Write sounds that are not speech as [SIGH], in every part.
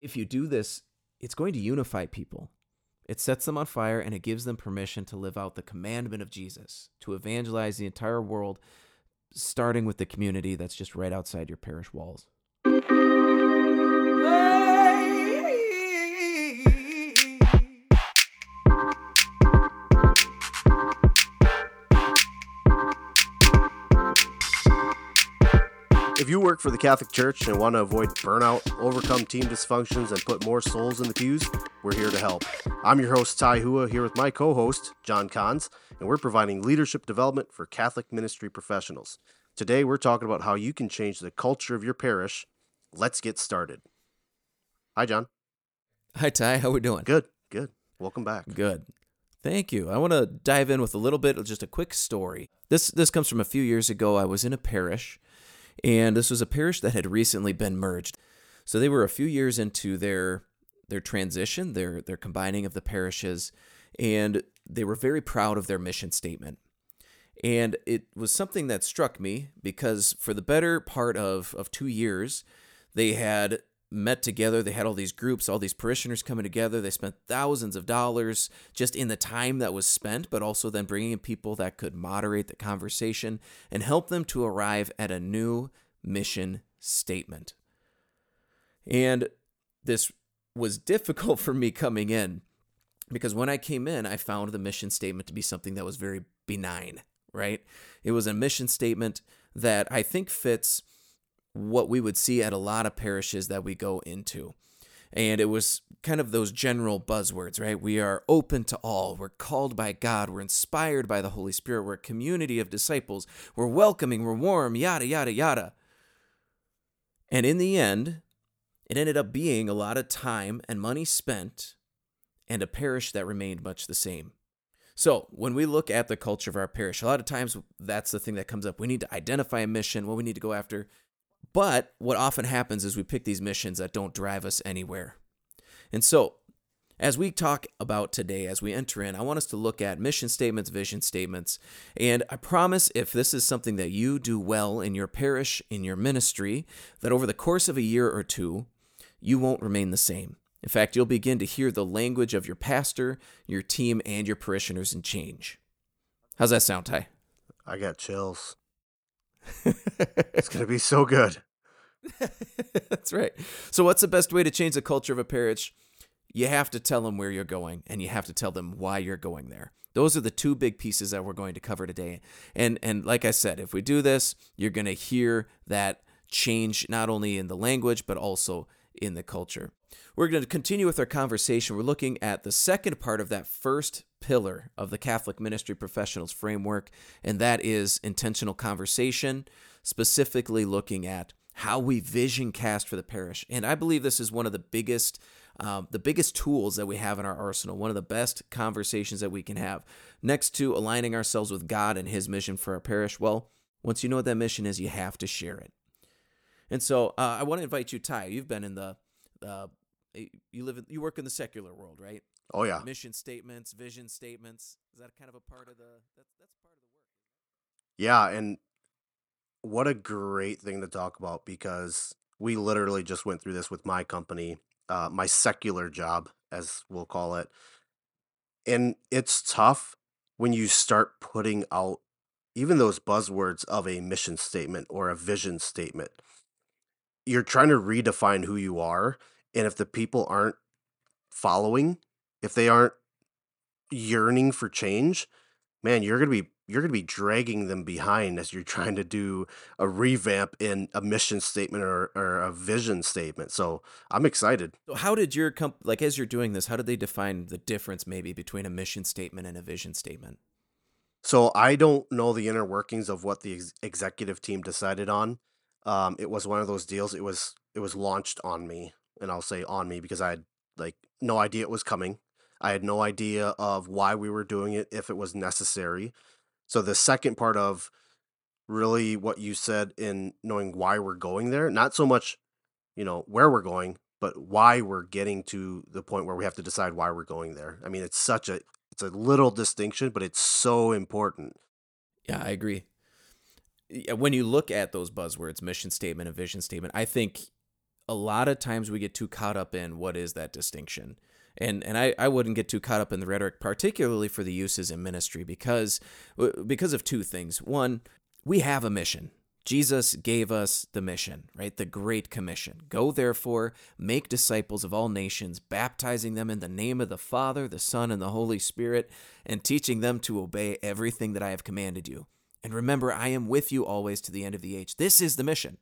If you do this, it's going to unify people. It sets them on fire and it gives them permission to live out the commandment of Jesus, to evangelize the entire world, starting with the community that's just right outside your parish walls. You work for the Catholic Church and want to avoid burnout, overcome team dysfunctions, and put more souls in the pews, we're here to help. I'm your host, Thai Hua, here with my co host, Jon Kahns, and we're providing leadership development for Catholic ministry professionals. Today, we're talking about how you can change the culture of your parish. Let's get started. Hi, Jon. Hi, Thai. How we doing? Good, good. Welcome back. Good. Thank you. I want to dive in with a little bit of just a quick story. This this comes from a few years ago. I was in a parish and this was a parish that had recently been merged. So they were a few years into their their transition, their their combining of the parishes, and they were very proud of their mission statement. And it was something that struck me because for the better part of, of two years, they had met together. They had all these groups, all these parishioners coming together. They spent thousands of dollars just in the time that was spent, but also then bringing in people that could moderate the conversation and help them to arrive at a new mission statement. And this was difficult for me coming in because when I came in, I found the mission statement to be something that was very benign, right? It was a mission statement that I think fits what we would see at a lot of parishes that we go into. And it was kind of those general buzzwords, right? We are open to all. We're called by God. We're inspired by the Holy Spirit. We're a community of disciples. We're welcoming. We're warm, yada, yada, yada. And in the end, it ended up being a lot of time and money spent and a parish that remained much the same. So, when we look at the culture of our parish, a lot of times that's the thing that comes up. We need to identify a mission, what we need to go after. But what often happens is we pick these missions that don't drive us anywhere. And so, as we talk about today, as we enter in, I want us to look at mission statements, vision statements. And I promise if this is something that you do well in your parish, in your ministry, that over the course of a year or two, you won't remain the same. In fact, you'll begin to hear the language of your pastor, your team, and your parishioners and change. How's that sound, Thai? I got chills. It's to be so good. [LAUGHS] That's right. So, what's the best way to change the culture of a parish? You have to tell them where you're going and you have to tell them why you're going there. Those are the two big pieces that we're going to cover today. And and like I said, if we do this, you're going to hear that change not only in the language but also in the culture. We're going to continue with our conversation. We're looking at the second part of that first pillar of the Catholic Ministry Professionals Framework, and that is intentional conversation, specifically looking at how we vision cast for the parish. And I believe this is one of the biggest um, the biggest tools that we have in our arsenal, one of the best conversations that we can have. Next to aligning ourselves with God and His mission for our parish, well, once you know what that mission is, you have to share it. And so uh, I want to invite you, Thai. You've been in the, uh, you live, in, you work in the secular world, right? Oh yeah. Mission statements, vision statements. Is that kind of a part of the? That's that's part of the work. Yeah, and what a great thing to talk about because we literally just went through this with my company, uh, my secular job, as we'll call it. And it's tough when you start putting out even those buzzwords of a mission statement or a vision statement you're trying to redefine who you are and if the people aren't following if they aren't yearning for change man you're going to be you're going to be dragging them behind as you're trying to do a revamp in a mission statement or, or a vision statement so i'm excited. So how did your comp like as you're doing this, how did they define the difference maybe between a mission statement and a vision statement? so i don't know the inner workings of what the ex- executive team decided on. Um, it was one of those deals it was it was launched on me and i'll say on me because i had like no idea it was coming. I had no idea of why we were doing it if it was necessary. So the second part of really what you said in knowing why we're going there not so much you know where we're going but why we're getting to the point where we have to decide why we're going there. I mean it's such a it's a little distinction but it's so important. Yeah, I agree. When you look at those buzzwords, mission statement and vision statement, I think a lot of times we get too caught up in what is that distinction. And, and I, I wouldn't get too caught up in the rhetoric, particularly for the uses in ministry, because because of two things. One, we have a mission. Jesus gave us the mission, right? The Great Commission. Go therefore, make disciples of all nations, baptizing them in the name of the Father, the Son, and the Holy Spirit, and teaching them to obey everything that I have commanded you. And remember, I am with you always to the end of the age. This is the mission.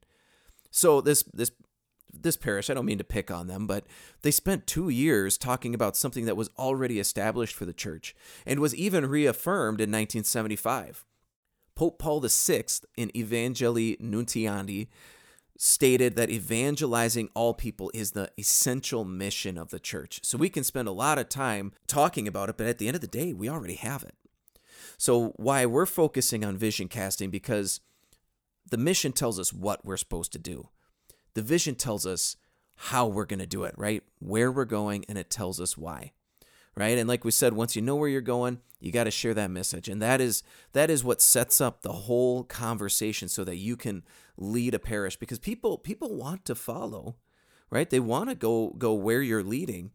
So this this this parish, I don't mean to pick on them, but they spent two years talking about something that was already established for the church and was even reaffirmed in 1975. Pope Paul VI in Evangelii Nuntiandi stated that evangelizing all people is the essential mission of the church. So we can spend a lot of time talking about it, but at the end of the day, we already have it. So why we're focusing on vision casting because the mission tells us what we're supposed to do. The vision tells us how we're going to do it, right? Where we're going and it tells us why. Right? And like we said, once you know where you're going, you got to share that message. And that is that is what sets up the whole conversation so that you can lead a parish because people people want to follow, right? They want to go go where you're leading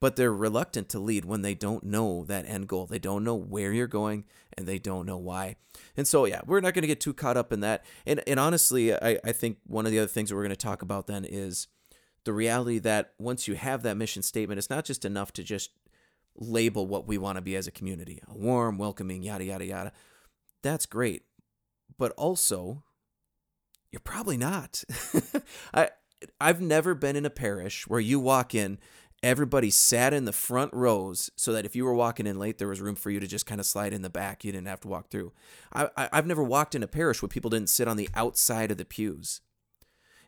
but they're reluctant to lead when they don't know that end goal. They don't know where you're going and they don't know why. And so, yeah, we're not going to get too caught up in that. And, and honestly, I, I think one of the other things that we're going to talk about then is the reality that once you have that mission statement, it's not just enough to just label what we want to be as a community a warm, welcoming, yada, yada, yada. That's great. But also, you're probably not. [LAUGHS] I, I've never been in a parish where you walk in everybody sat in the front rows so that if you were walking in late, there was room for you to just kind of slide in the back. You didn't have to walk through. I, I, have never walked in a parish where people didn't sit on the outside of the pews.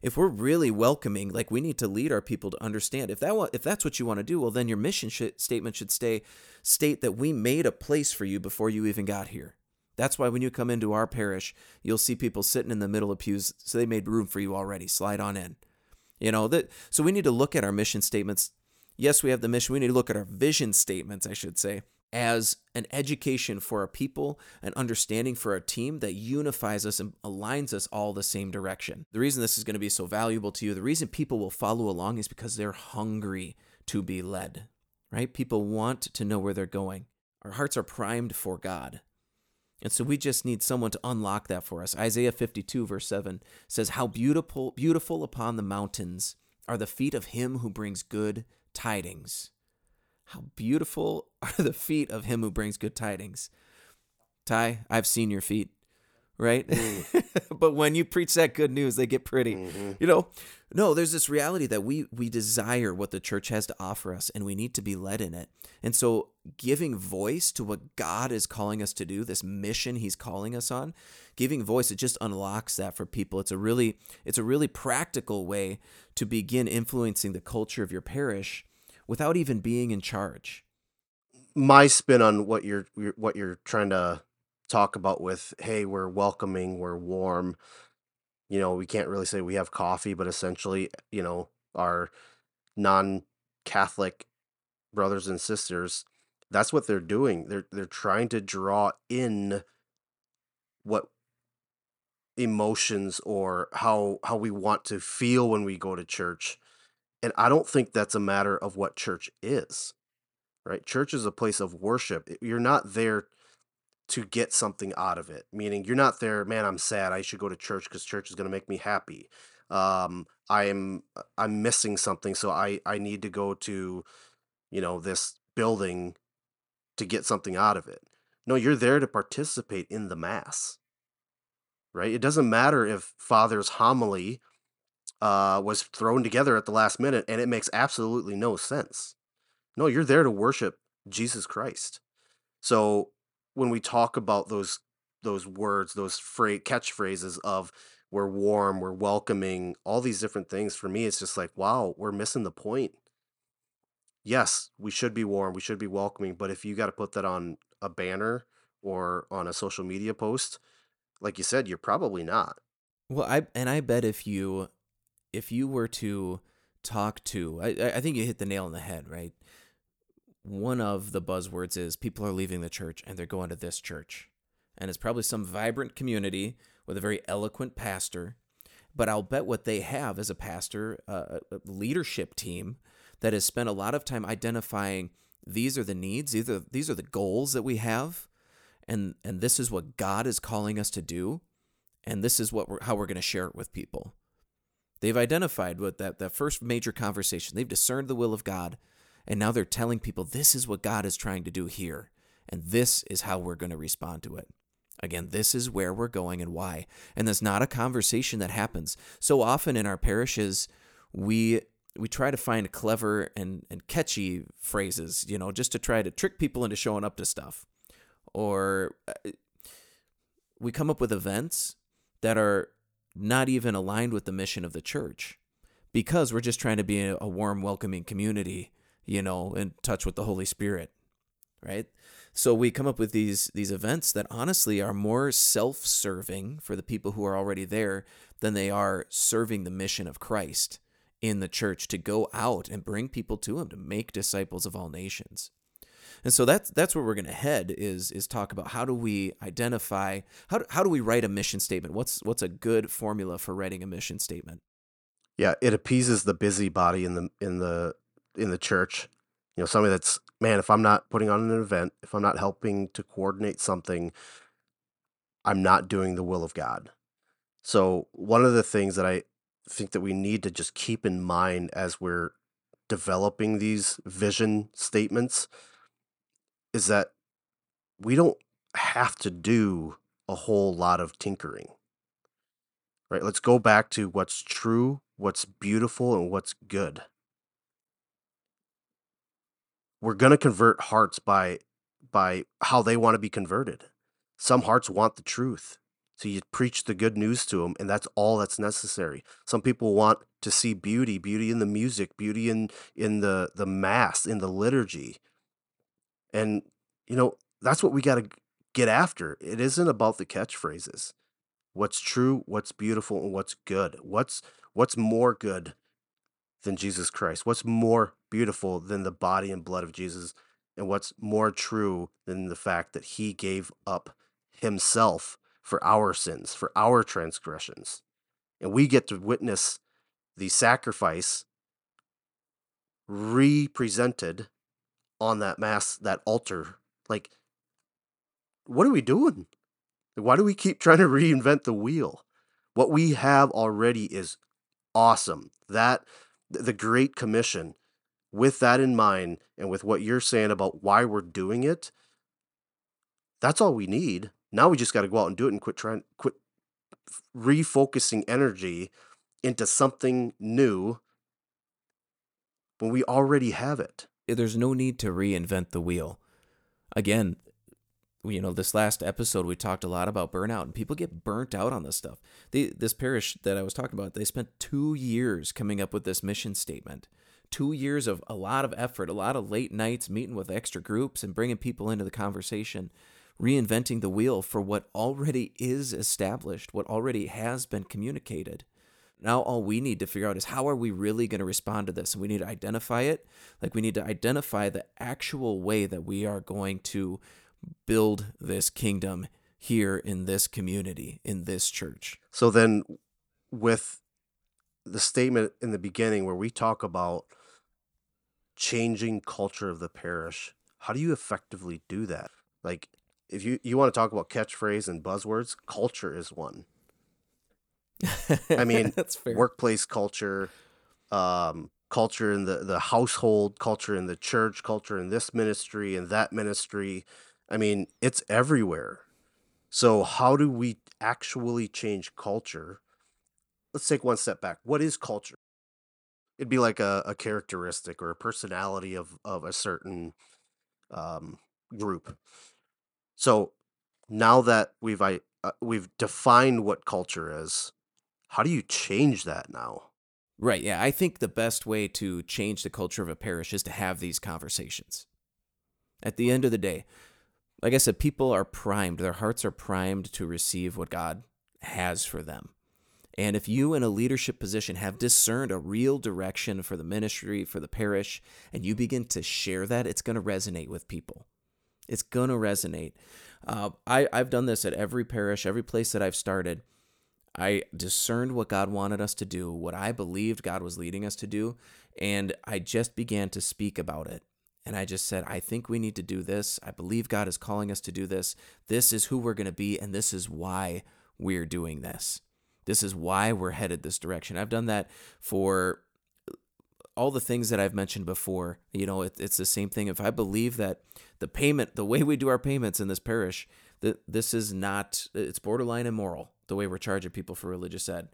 If we're really welcoming, like we need to lead our people to understand. If that if that's what you want to do, well, then your mission statement should stay state that we made a place for you before you even got here. That's why when you come into our parish, you'll see people sitting in the middle of pews, so they made room for you already. Slide on in. You know that. So we need to look at our mission statements yes, we have the mission. We need to look at our vision statements, I should say, as an education for our people, an understanding for our team that unifies us and aligns us all the same direction. The reason this is going to be so valuable to you, the reason people will follow along is because they're hungry to be led, right? People want to know where they're going. Our hearts are primed for God. And so we just need someone to unlock that for us. Isaiah 52 verse 7 says, "How beautiful beautiful upon the mountains are the feet of him who brings good tidings. How beautiful [LAUGHS] are the feet of him who brings good tidings. Ty, I've seen your feet, right? Mm. [LAUGHS] but when you preach that good news, they get pretty. Mm-hmm. You know, no, there's this reality that we we desire what the church has to offer us and we need to be led in it. And so giving voice to what God is calling us to do, this mission he's calling us on, giving voice it just unlocks that for people. It's a really it's a really practical way to begin influencing the culture of your parish without even being in charge. My spin on what you're what you're trying to talk about with hey, we're welcoming, we're warm. You know, we can't really say we have coffee, but essentially, you know, our non-Catholic brothers and sisters, that's what they're doing. They're they're trying to draw in what emotions or how how we want to feel when we go to church. And I don't think that's a matter of what church is. Right? Church is a place of worship. You're not there to get something out of it. Meaning you're not there, man, I'm sad. I should go to church because church is going to make me happy. Um, I am uh, I'm missing something, so I I need to go to, you know, this building to get something out of it. No, you're there to participate in the mass right? It doesn't matter if Father's homily uh, was thrown together at the last minute and it makes absolutely no sense. No, you're there to worship Jesus Christ. So when we talk about those those words, those fra- catchphrases of we're warm, we're welcoming, all these different things, for me, it's just like, wow, we're missing the point. Yes, we should be warm, we should be welcoming, but if you got to put that on a banner or on a social media post, like you said, you're probably not. Well, I and I bet if you if you were to talk to, I I think you hit the nail on the head, right? One of the buzzwords is people are leaving the church and they're going to this church, and it's probably some vibrant community with a very eloquent pastor, But I'll bet what they have as a pastor, a leadership team that has spent a lot of time identifying these are the needs, these are, these are the goals that we have, and and this is what God is calling us to do, and this is what we're, how we're going to share it with people. They've identified what that that first major conversation. They've discerned the will of God, and now they're telling people this is what God is trying to do here, and this is how we're going to respond to it. Again, this is where we're going and why. And that's not a conversation that happens. So often in our parishes, we we try to find clever and, and catchy phrases, you know, just to try to trick people into showing up to stuff. Or uh, we come up with events that are not even aligned with the mission of the church because we're just trying to be a warm, welcoming community, you know, in touch with the Holy Spirit, right? So we come up with these these events that honestly are more self-serving for the people who are already there than they are serving the mission of Christ in the church to go out and bring people to him to make disciples of all nations. And so that's that's where we're going to head is is talk about how do we identify how do, how do we write a mission statement? What's what's a good formula for writing a mission statement? Yeah, it appeases the busybody in the in the in the church. You know, somebody that's man, if I'm not putting on an event, if I'm not helping to coordinate something, I'm not doing the will of God. So, one of the things that I think that we need to just keep in mind as we're developing these vision statements is that we don't have to do a whole lot of tinkering. Right? Let's go back to what's true, what's beautiful, and what's good. We're going to convert hearts by by how they want to be converted. Some hearts want the truth. So you preach the good news to them, and that's all that's necessary. Some people want to see beauty, beauty in the music, beauty in in the the mass, in the liturgy, and you know that's what we got to get after. It isn't about the catchphrases. What's true, what's beautiful, and what's good. What's what's more good than Jesus Christ? What's more beautiful than the body and blood of Jesus? And what's more true than the fact that he gave up himself for our sins, for our transgressions. And we get to witness the sacrifice represented on that mass, that altar. Like, what are we doing? Why do we keep [LAUGHS] trying to reinvent the wheel? What we have already is awesome. That, the Great Commission, with that in mind, and with what you're saying about why we're doing it, that's all we need. Now we just got to go out and do it and quit trying, quit refocusing energy into something new when we already have it. There's no need to reinvent the wheel. Again, you know, this last episode we talked a lot about burnout, and people get burnt out on this stuff. They, this parish that I was talking about, they spent two years coming up with this mission statement. Two years of a lot of effort, a lot of late nights meeting with extra groups and bringing people into the conversation reinventing the wheel for what already is established, what already has been communicated. Now, all we need to figure out is how are we really going to respond to this? And we need to identify it. Like, we need to identify the actual way that we are going to build this kingdom here in this community, in this church. So, then with the statement in the beginning where we talk about changing culture of the parish, how do you effectively do that? Like, if you you want to talk about catchphrase and buzzwords, culture is one. I mean, [LAUGHS] that's fair. workplace culture, um, culture in the the household, culture in the church, culture in this ministry and that ministry. I mean, it's everywhere. So, how do we actually change culture? Let's take one step back. What is culture? It'd be like a, a characteristic or a personality of, of a certain um, group. So now that we've I, uh, we've defined what culture is, how do you change that now? Right. Yeah. I think the best way to change the culture of a parish is to have these conversations. At the end of the day, like I said, people are primed, their hearts are primed to receive what God has for them. And if you in a leadership position have discerned a real direction for the ministry, for the parish, and you begin to share that, it's going to resonate with people. It's going to resonate. Uh, I, I've done this at every parish, every place that I've started. I discerned what God wanted us to do, what I believed God was leading us to do, and I just began to speak about it. And I just said, I think we need to do this. I believe God is calling us to do this. This is who we're going to be, and this is why we're doing this. This is why we're headed this direction. I've done that for all the things that I've mentioned before. You know, it, it's the same thing. If I believe that the payment, the way we do our payments in this parish, that this is not, it's borderline immoral the way we're charging people for religious ed.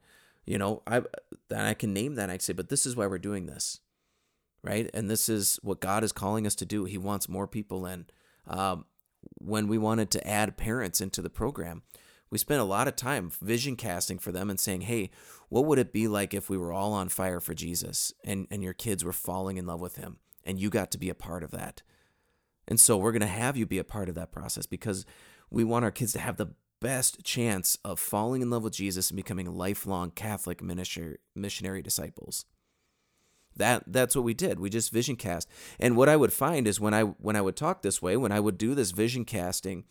You know, I then I can name that. I say, but this is why we're doing this, right? And this is what God is calling us to do. He wants more people in. Um, when we wanted to add parents into the program, we spent a lot of time vision casting for them and saying, hey, what would it be like if we were all on fire for Jesus and, and your kids were falling in love with him and you got to be a part of that? And so we're going to have you be a part of that process because we want our kids to have the best chance of falling in love with Jesus and becoming lifelong Catholic missionary, missionary disciples. That that's what we did. We just vision cast. And what I would find is when I when I would talk this way, when I would do this vision casting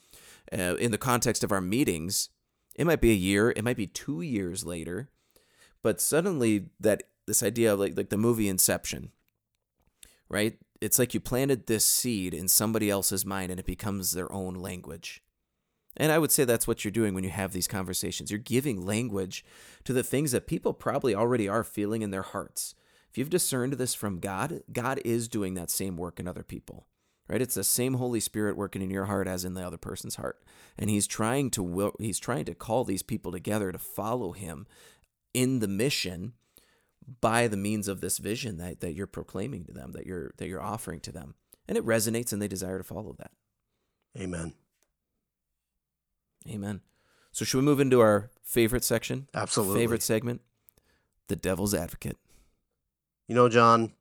uh, in the context of our meetings, it might be a year, it might be 2 years later, but suddenly that this idea of like like the movie Inception, right? It's like you planted this seed in somebody else's mind and it becomes their own language. And I would say that's what you're doing when you have these conversations. You're giving language to the things that people probably already are feeling in their hearts. If you've discerned this from God, God is doing that same work in other people. Right? It's the same Holy Spirit working in your heart as in the other person's heart. And he's trying to will, he's trying to call these people together to follow him in the mission by the means of this vision that, that you're proclaiming to them, that you're that you're offering to them. And it resonates and they desire to follow that. Amen. Amen. So should we move into our favorite section? Absolutely. Favorite segment? The Devil's Advocate. You know, Jon,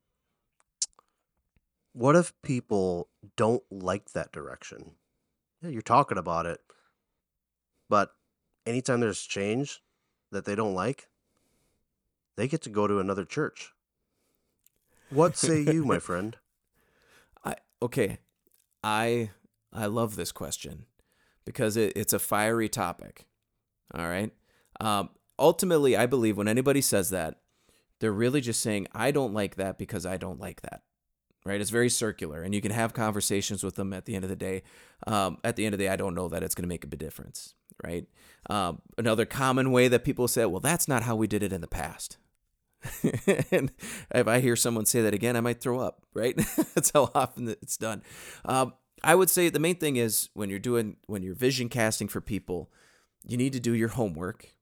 what if people don't like that direction? Yeah, you're talking about it. But anytime there's change that they don't like, they get to go to another church. What say you, my [LAUGHS] friend? I okay. I I love this question because it, it's a fiery topic. All right. Um, ultimately, I believe when anybody says that, they're really just saying, I don't like that because I don't like that. Right? It's very circular, and you can have conversations with them at the end of the day. Um, at the end of the day, I don't know that it's going to make a big difference. Right? Um, another common way that people say, well, that's not how we did it in the past. [LAUGHS] and if I hear someone say that again, I might throw up, right? [LAUGHS] That's how often it's done. Um, I would say the main thing is when you're doing when you're vision casting for people, you need to do your homework,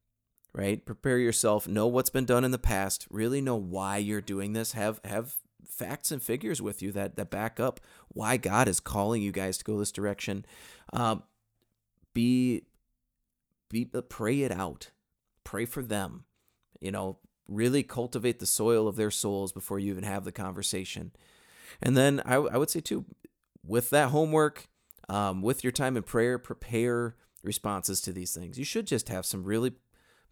right? Prepare yourself, know what's been done in the past, really know why you're doing this, have have facts and figures with you that that back up why God is calling you guys to go this direction. Um, be be uh, pray it out. Pray for them. You know, really cultivate the soil of their souls before you even have the conversation. And then I, I would say too, with that homework, um, with your time in prayer, prepare responses to these things. You should just have some really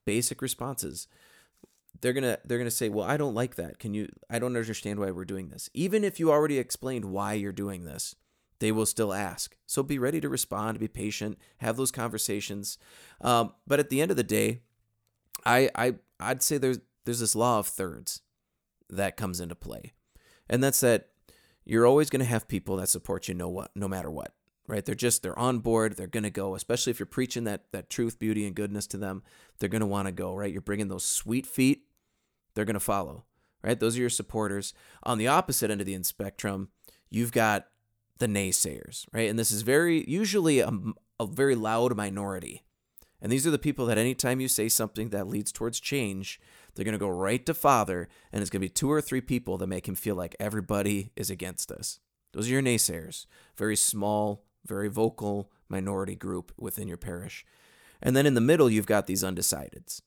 basic responses. They're gonna they're gonna say, "Well, I don't like that. Can you? I don't understand why we're doing this." Even if you already explained why you're doing this, they will still ask. So be ready to respond, be patient, have those conversations. Um, but at the end of the day, I I I'd say there's there's this law of thirds that comes into play, and that's that you're always going to have people that support you no what no matter what right they're just they're on board they're going to go especially if you're preaching that that truth beauty and goodness to them they're going to want to go right you're bringing those sweet feet they're going to follow right those are your supporters on the opposite end of the spectrum you've got the naysayers right and this is very usually a, a very loud minority and these are the people that anytime you say something that leads towards change they're going to go right to Father, and it's going to be two or three people that make him feel like everybody is against us. Those are your naysayers. Very small, very vocal minority group within your parish. And then in the middle, you've got these undecideds.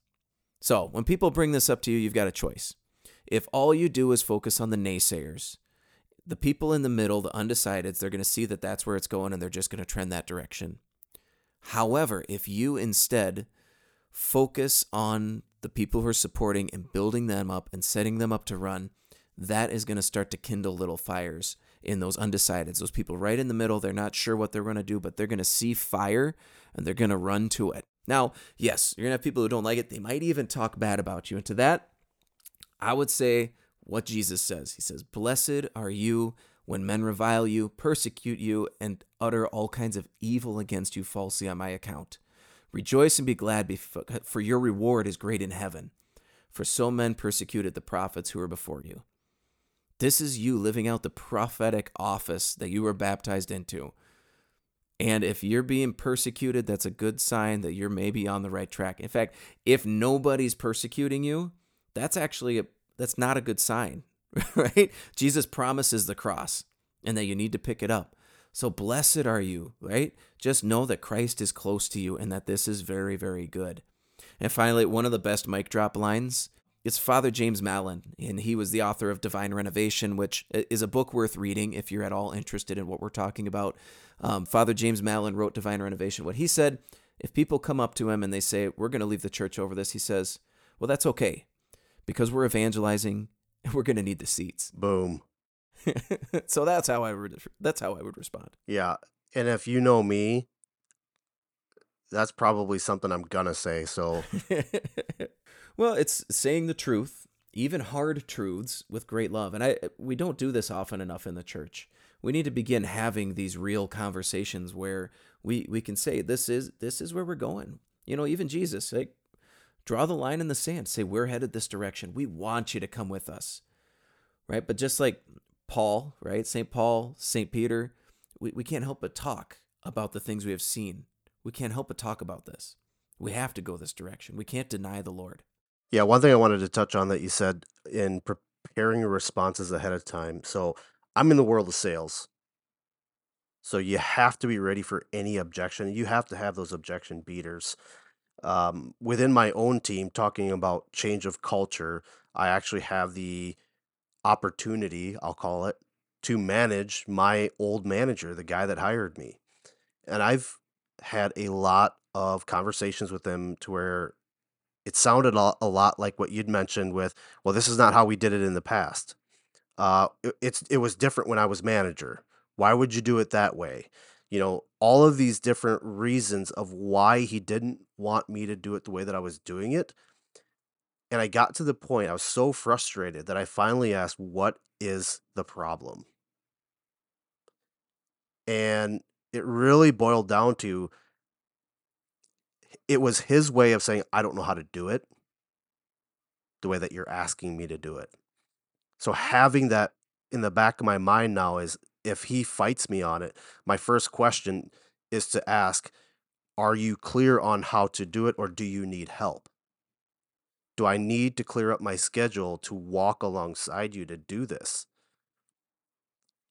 So when people bring this up to you, you've got a choice. If all you do is focus on the naysayers, the people in the middle, the undecideds, they're going to see that that's where it's going and they're just going to trend that direction. However, if you instead focus on the people who are supporting and building them up and setting them up to run, that is going to start to kindle little fires in those undecideds. Those people right in the middle, they're not sure what they're going to do, but they're going to see fire and they're going to run to it. Now, yes, you're going to have people who don't like it. They might even talk bad about you. And to that, I would say what Jesus says. He says, Blessed are you when men revile you, persecute you, and utter all kinds of evil against you falsely on my account. Rejoice and be glad, for your reward is great in heaven. For so men persecuted the prophets who were before you. This is you living out the prophetic office that you were baptized into. And if you're being persecuted, that's a good sign that you're maybe on the right track. In fact, if nobody's persecuting you, that's actually a, that's not a good sign, [LAUGHS] right? Jesus promises the cross and that you need to pick it up. So blessed are you, right? Just know that Christ is close to you and that this is very, very good. And finally, one of the best mic drop lines it's Father James Mallon, and he was the author of Divine Renovation, which is a book worth reading if you're at all interested in what we're talking about. Um, Father James Mallon wrote Divine Renovation. What he said, if people come up to him and they say, We're going to leave the church over this, he says, Well, that's okay because we're evangelizing and we're going to need the seats. Boom. [LAUGHS] so that's how I would that's how I would respond. Yeah. And if you know me, that's probably something I'm going to say. So [LAUGHS] Well, it's saying the truth, even hard truths with great love. And I we don't do this often enough in the church. We need to begin having these real conversations where we we can say this is this is where we're going. You know, even Jesus, like draw the line in the sand, say we're headed this direction. We want you to come with us. Right? But just like Paul, right? St. Paul, St. Peter, we, we can't help but talk about the things we have seen. We can't help but talk about this. We have to go this direction. We can't deny the Lord. Yeah, one thing I wanted to touch on that you said in preparing your responses ahead of time. So I'm in the world of sales. So you have to be ready for any objection. You have to have those objection beaters. Um, within my own team, talking about change of culture, I actually have the opportunity, I'll call it, to manage my old manager, the guy that hired me. And I've had a lot of conversations with him to where it sounded a lot like what you'd mentioned with, well, this is not how we did it in the past. Uh, it, it's it was different when I was manager. Why would you do it that way? You know, all of these different reasons of why he didn't want me to do it the way that I was doing it. And I got to the point, I was so frustrated that I finally asked, what is the problem? And it really boiled down to it was his way of saying, I don't know how to do it the way that you're asking me to do it. So having that in the back of my mind now is if he fights me on it, my first question is to ask, are you clear on how to do it or do you need help? Do I need to clear up my schedule to walk alongside you to do this?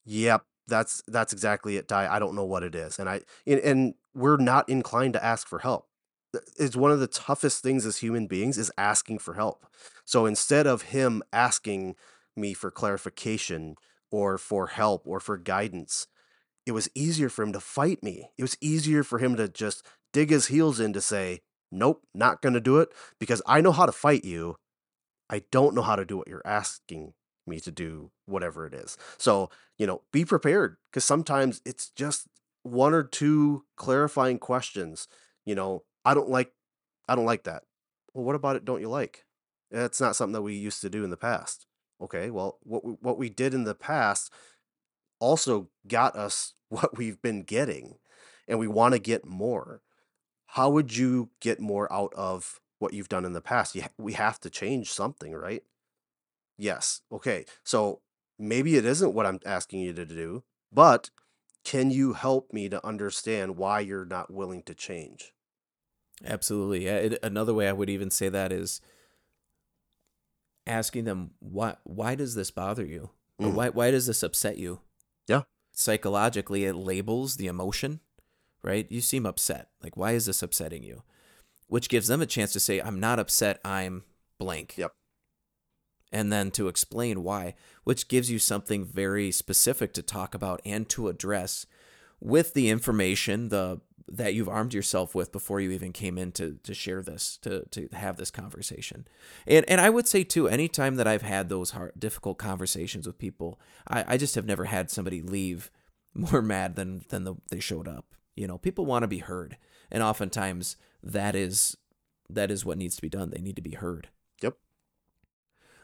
Yep, that's that's exactly it, Thai. I don't know what it is. And I and, and we're not inclined to ask for help is one of the toughest things as human beings is asking for help. So instead of him asking me for clarification or for help or for guidance, it was easier for him to fight me. It was easier for him to just dig his heels in to say, "Nope, not going to do it because I know how to fight you. I don't know how to do what you're asking me to do, whatever it is." So, you know, be prepared because sometimes it's just one or two clarifying questions. You know, I don't like I don't like that. Well, what about it don't you like? That's not something that we used to do in the past. Okay, well, what we, what we did in the past also got us [LAUGHS] what we've been getting and we want to get more. How would you get more out of what you've done in the past? We have to change something, right? Yes. Okay. So maybe it isn't what I'm asking you to do, but can you help me to understand why you're not willing to change? Absolutely. It, another way I would even say that is asking them why why does this bother you? Or mm. why why does this upset you? Yeah. Psychologically it labels the emotion, right? You seem upset. Like why is this upsetting you? Which gives them a chance to say I'm not upset, I'm blank. Yep. And then to explain why, which gives you something very specific to talk about and to address with the information, the that you've armed yourself with before you even came in to to share this to to have this conversation and and i would say too anytime that i've had those hard difficult conversations with people i i just have never had somebody leave [LAUGHS] more mad than than the, they showed up you know people want to be heard and oftentimes that is that is what needs to be done. They need to be heard. Yep.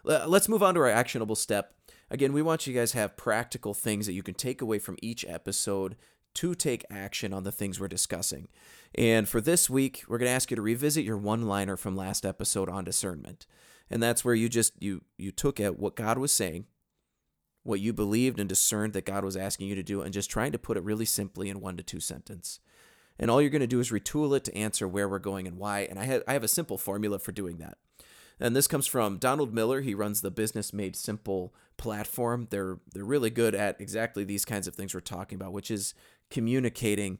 Let's move on to our actionable step. Again, we want you guys to have practical things that you can take away from each episode to take action on the things we're discussing. And for this week, we're going to ask you to revisit your one-liner from last episode on discernment. And that's where you just you you took at what God was saying, what you believed and discerned that God was asking you to do and just trying to put it really simply in one to two sentence. And all you're going to do is retool it to answer where we're going and why. And I have I have a simple formula for doing that. And this comes from Donald Miller. He runs the Business Made Simple platform. They're they're really good at exactly these kinds of things we're talking about, which is communicating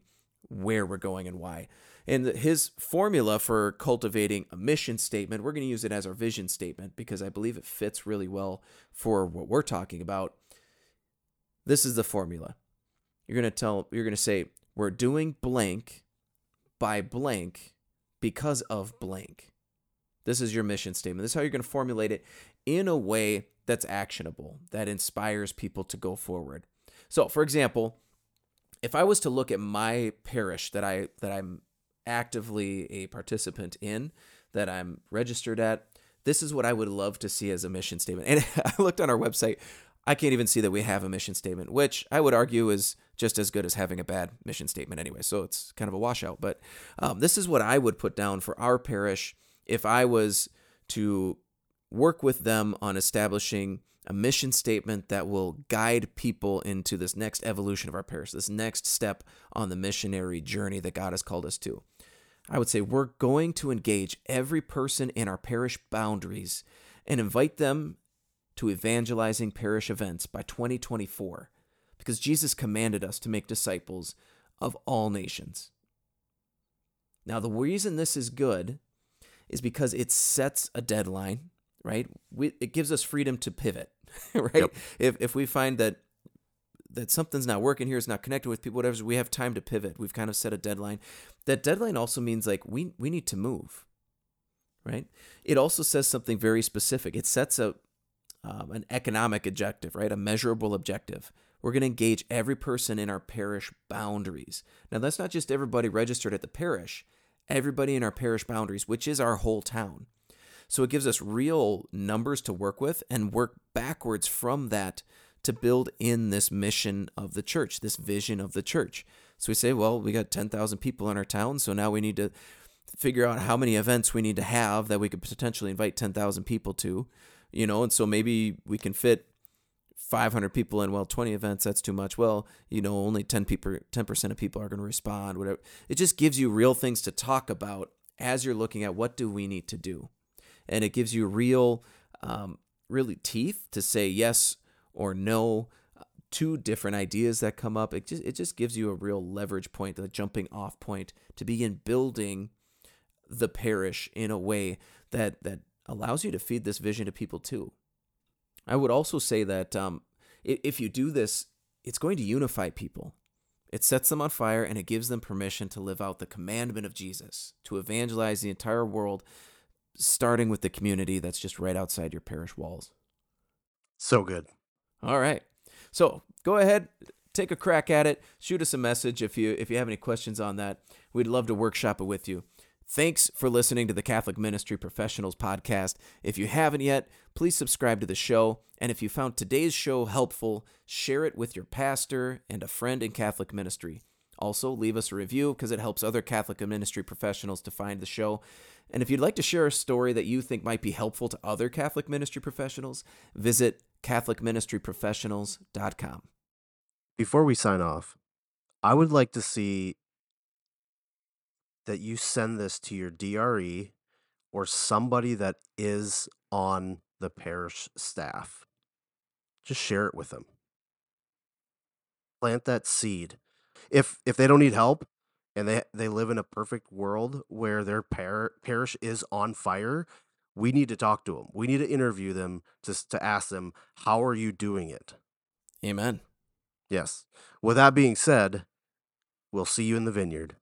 where we're going and why. And his formula for cultivating a mission statement, we're going to use it as our vision statement because I believe it fits really well for what we're talking about. This is the formula. You're going to tell you're going to say we're doing blank by blank because of blank. This is your mission statement. This is how you're going to formulate it in a way that's actionable, that inspires people to go forward. So, for example, if I was to look at my parish that I that I'm actively a participant in, that I'm registered at, this is what I would love to see as a mission statement. And [LAUGHS] I looked on our website. I can't even see that we have a mission statement, which I would argue is just as good as having a bad mission statement anyway. So it's kind of a washout. But um, this is what I would put down for our parish if I was to work with them on establishing a mission statement that will guide people into this next evolution of our parish, this next step on the missionary journey that God has called us to. I would say we're going to engage every person in our parish boundaries and invite them to evangelizing parish events by 2024 because Jesus commanded us to make disciples of all nations. Now, the reason this is good is because it sets a deadline, right? We, it gives us freedom to pivot, [LAUGHS] right? Yep. If, if we find that that something's not working here, it's not connected with people, whatever, we have time to pivot. We've kind of set a deadline. That deadline also means like we we need to move, right? It also says something very specific. It sets a um, an economic objective, right? A measurable objective. We're going to engage every person in our parish boundaries. Now, that's not just everybody registered at the parish, everybody in our parish boundaries, which is our whole town. So it gives us real numbers to work with and work backwards from that to build in this mission of the church, this vision of the church. So we say, well, we got 10,000 people in our town, so now we need to figure out how many events we need to have that we could potentially invite 10,000 people to, you know, and so maybe we can fit 500 people in. Well 20 events that's too much. Well you know only 10 people 10% of people are going to respond whatever. It just gives you real things to talk about as you're looking at what do we need to do and it gives you real um, really teeth to say yes or no uh, two different ideas that come up it just it just gives you a real leverage point a jumping off point to begin building the parish in a way that that allows you to feed this vision to people too I would also say that um, if you do this, it's going to unify people. It sets them on fire and it gives them permission to live out the commandment of Jesus, to evangelize the entire world, starting with the community that's just right outside your parish walls. So good. All right. So go ahead, take a crack at it. Shoot us a message if you if you have any questions on that. We'd love to workshop it with you. Thanks for listening to the Catholic Ministry Professionals podcast. If you haven't yet, please subscribe to the show. And if you found today's show helpful, share it with your pastor and a friend in Catholic ministry. Also, leave us a review because it helps other Catholic ministry professionals to find the show. And if you'd like to share a story that you think might be helpful to other Catholic ministry professionals, visit CatholicMinistryProfessionals.com. Before we sign off, I would like to see that you send this to your DRE or somebody that is on the parish staff. Just share it with them. Plant that seed. If if they don't need help and they they live in a perfect world where their par- parish is on fire, we need to talk to them. We need to interview them to to ask them how are you doing it. Amen. Yes. With that being said, we'll see you in the vineyard.